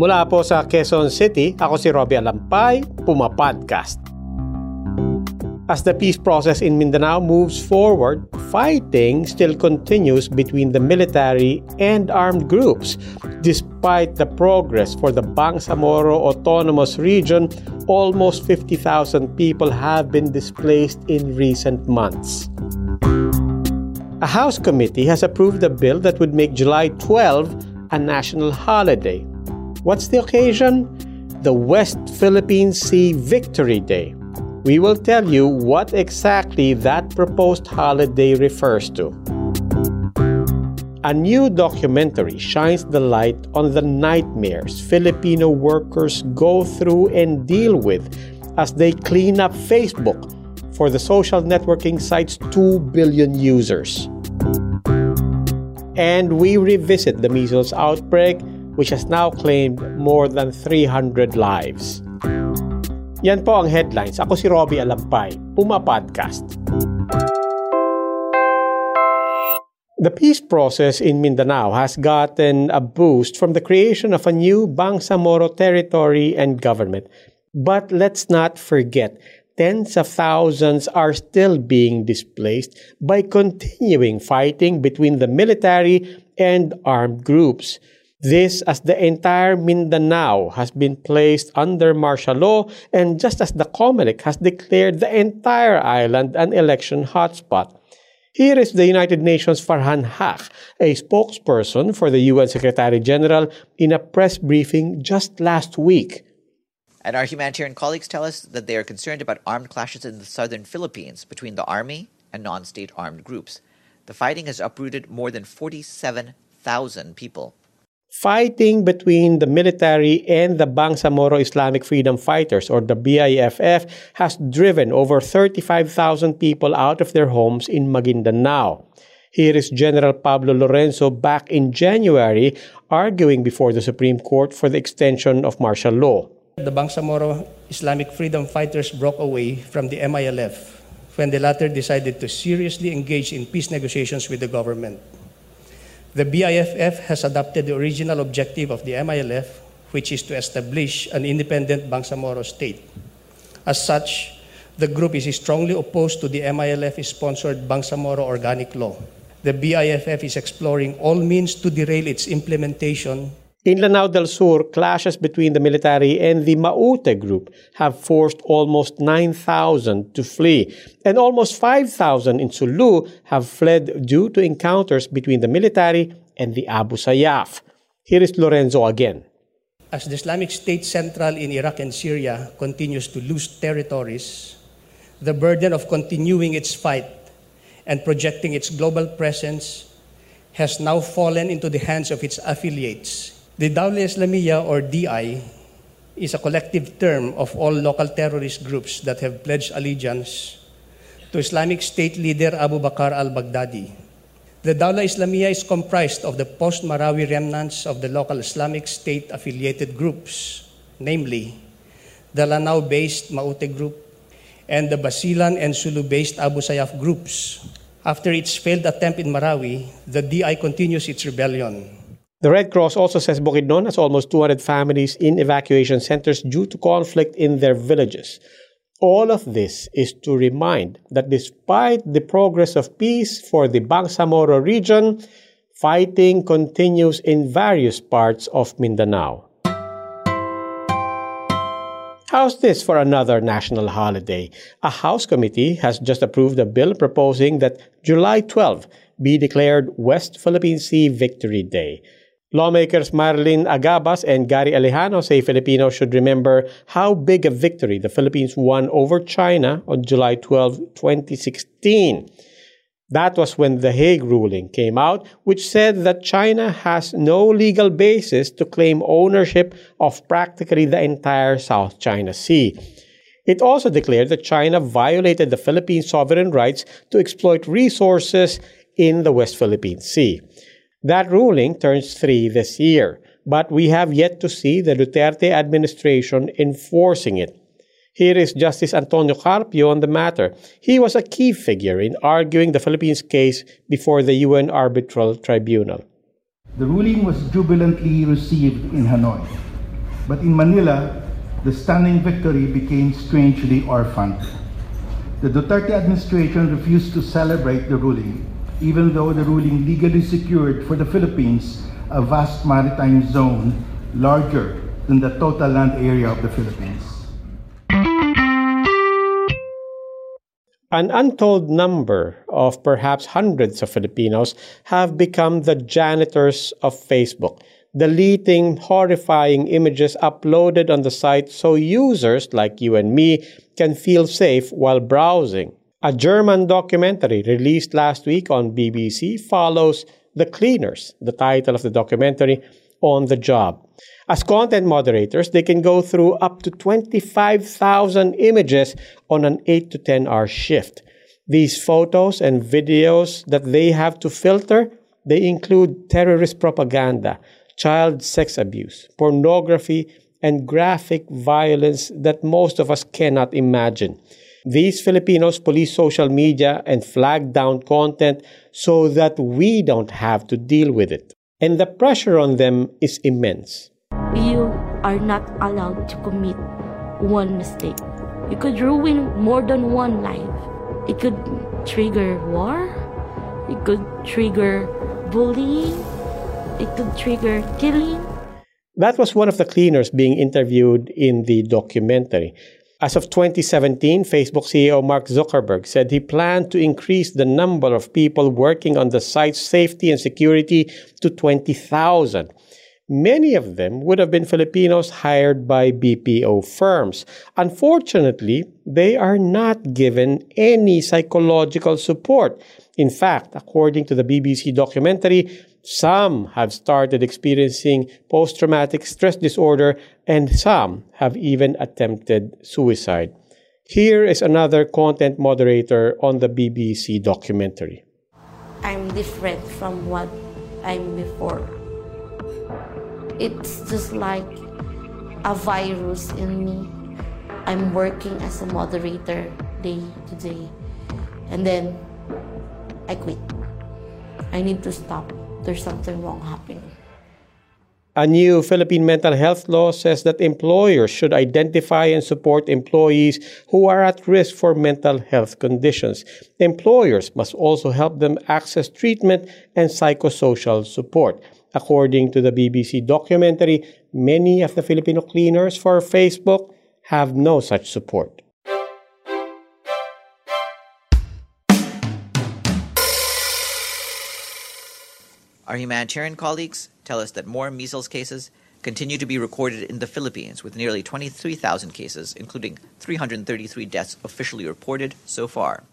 Mula po sa Quezon City, ako si Robbie Alampay, Puma Podcast. As the peace process in Mindanao moves forward, fighting still continues between the military and armed groups. Despite the progress for the Bangsamoro Autonomous Region, almost 50,000 people have been displaced in recent months. A House committee has approved a bill that would make July 12 a national holiday. What's the occasion? The West Philippine Sea Victory Day. We will tell you what exactly that proposed holiday refers to. A new documentary shines the light on the nightmares Filipino workers go through and deal with as they clean up Facebook for the social networking site's 2 billion users. And we revisit the measles outbreak, which has now claimed more than 300 lives. Yan po ang headlines. Ako si Robbie Alampay, Puma Podcast. The peace process in Mindanao has gotten a boost from the creation of a new Bangsamoro territory and government. But let's not forget, tens of thousands are still being displaced by continuing fighting between the military and armed groups. This as the entire Mindanao has been placed under martial law and just as the COMELEC has declared the entire island an election hotspot. Here is the United Nations Farhan Haq, a spokesperson for the UN Secretary General, in a press briefing just last week. And our humanitarian colleagues tell us that they are concerned about armed clashes in the southern Philippines between the army and non state armed groups. The fighting has uprooted more than 47,000 people. Fighting between the military and the Bangsamoro Islamic Freedom Fighters, or the BIFF, has driven over 35,000 people out of their homes in Maguindanao. Here is General Pablo Lorenzo back in January arguing before the Supreme Court for the extension of martial law. The Bangsamoro Islamic Freedom Fighters broke away from the MILF when the latter decided to seriously engage in peace negotiations with the government. The BIFF has adopted the original objective of the MILF, which is to establish an independent Bangsamoro state. As such, the group is strongly opposed to the MILF-sponsored Bangsamoro Organic Law. The BIFF is exploring all means to derail its implementation In Lanao del Sur, clashes between the military and the Maute group have forced almost 9,000 to flee, and almost 5,000 in Sulu have fled due to encounters between the military and the Abu Sayyaf. Here is Lorenzo again. As the Islamic State Central in Iraq and Syria continues to lose territories, the burden of continuing its fight and projecting its global presence has now fallen into the hands of its affiliates. The Dawla Islamiyah, or DI, is a collective term of all local terrorist groups that have pledged allegiance to Islamic State leader Abu Bakr al-Baghdadi. The Dawla Islamiyah is comprised of the post-Marawi remnants of the local Islamic State affiliated groups, namely the Lanao-based Maute group and the Basilan and Sulu-based Abu Sayyaf groups. After its failed attempt in Marawi, the DI continues its rebellion. The Red Cross also says Bukidnon has almost 200 families in evacuation centers due to conflict in their villages. All of this is to remind that despite the progress of peace for the Bangsamoro region, fighting continues in various parts of Mindanao. How's this for another national holiday? A House committee has just approved a bill proposing that July 12 be declared West Philippine Sea Victory Day. Lawmakers Marlene Agabas and Gary Alejano say Filipinos should remember how big a victory the Philippines won over China on July 12, 2016. That was when the Hague ruling came out, which said that China has no legal basis to claim ownership of practically the entire South China Sea. It also declared that China violated the Philippine sovereign rights to exploit resources in the West Philippine Sea. That ruling turns three this year, but we have yet to see the Duterte administration enforcing it. Here is Justice Antonio Carpio on the matter. He was a key figure in arguing the Philippines case before the UN Arbitral Tribunal. The ruling was jubilantly received in Hanoi, but in Manila, the stunning victory became strangely orphaned. The Duterte administration refused to celebrate the ruling, even though the ruling legally secured for the Philippines a vast maritime zone larger than the total land area of the Philippines. An untold number of perhaps hundreds of Filipinos have become the janitors of Facebook, deleting horrifying images uploaded on the site so users like you and me can feel safe while browsing. A German documentary released last week on BBC follows The Cleaners, the title of the documentary, on the job. As content moderators, they can go through up to 25,000 images on an 8 to 10 hour shift. These photos and videos that they have to filter, they include terrorist propaganda, child sex abuse, pornography, and graphic violence that most of us cannot imagine. These Filipinos police social media and flag down content so that we don't have to deal with it. And the pressure on them is immense you are not allowed to commit one mistake. You could ruin more than one life. It could trigger war, it could trigger bullying, it could trigger killing. That was one of the cleaners being interviewed in the documentary. As of 2017, Facebook CEO Mark Zuckerberg said he planned to increase the number of people working on the site's safety and security to 20,000. Many of them would have been Filipinos hired by BPO firms. Unfortunately, they are not given any psychological support. In fact, according to the BBC documentary, some have started experiencing post traumatic stress disorder and some have even attempted suicide. Here is another content moderator on the BBC documentary. I'm different from what I'm before it's just like a virus in me. I'm working as a moderator day to day. And then I quit. I need to stop. There's something wrong happening. A new Philippine mental health law says that employers should identify and support employees who are at risk for mental health conditions. Employers must also help them access treatment and psychosocial support. According to the BBC documentary, many of the Filipino cleaners for Facebook have no such support. Our humanitarian colleagues tell us that more measles cases continue to be recorded in the Philippines, with nearly 23,000 cases, including 333 deaths officially reported so far.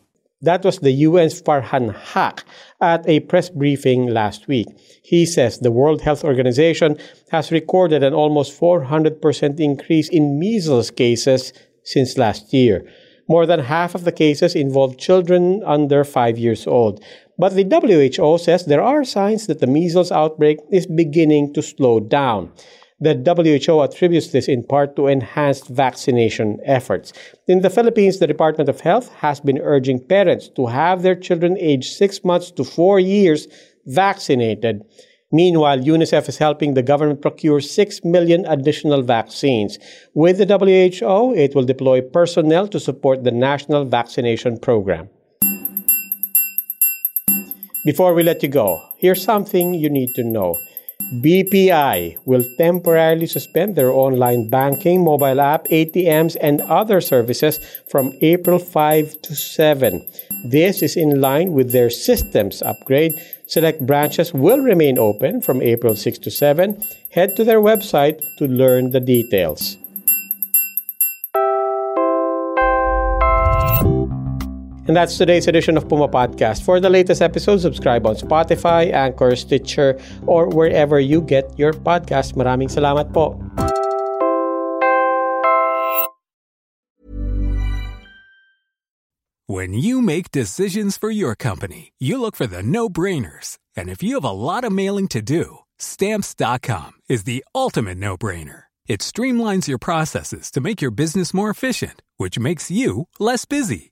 That was the UN's Farhan Haq at a press briefing last week. He says the World Health Organization has recorded an almost 400% increase in measles cases since last year. More than half of the cases involve children under 5 years old. But the WHO says there are signs that the measles outbreak is beginning to slow down. The WHO attributes this in part to enhanced vaccination efforts. In the Philippines, the Department of Health has been urging parents to have their children aged 6 months to 4 years vaccinated. Meanwhile, UNICEF is helping the government procure 6 million additional vaccines. With the WHO, it will deploy personnel to support the national vaccination program. Before we let you go, here's something you need to know. BPI will temporarily suspend their online banking, mobile app, ATMs, and other services from April 5 to 7. This is in line with their systems upgrade. Select branches will remain open from April 6 to 7. Head to their website to learn the details. And that's today's edition of Puma Podcast. For the latest episode, subscribe on Spotify, Anchor, Stitcher, or wherever you get your podcast. Maraming salamat po. When you make decisions for your company, you look for the no-brainers. And if you have a lot of mailing to do, stamps.com is the ultimate no-brainer. It streamlines your processes to make your business more efficient, which makes you less busy.